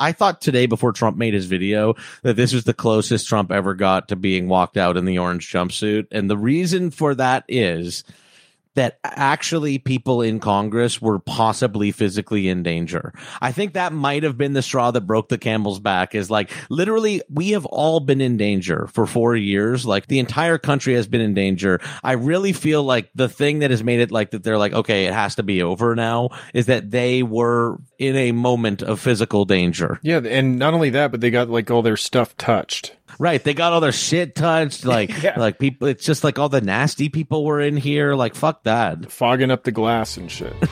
I thought today before Trump made his video that this was the closest Trump ever got to being walked out in the orange jumpsuit. And the reason for that is that actually people in Congress were possibly physically in danger. I think that might have been the straw that broke the camel's back is like literally we have all been in danger for 4 years. Like the entire country has been in danger. I really feel like the thing that has made it like that they're like okay, it has to be over now is that they were in a moment of physical danger. Yeah, and not only that, but they got like all their stuff touched. Right. They got all their shit touched. Like, Yeah. like people, it's just like all the nasty people were in here. Like, fuck that. Fogging up the glass and shit.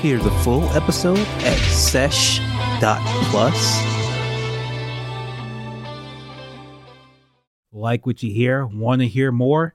Hear the full episode at sesh.plus. Like what you hear? Want to hear more?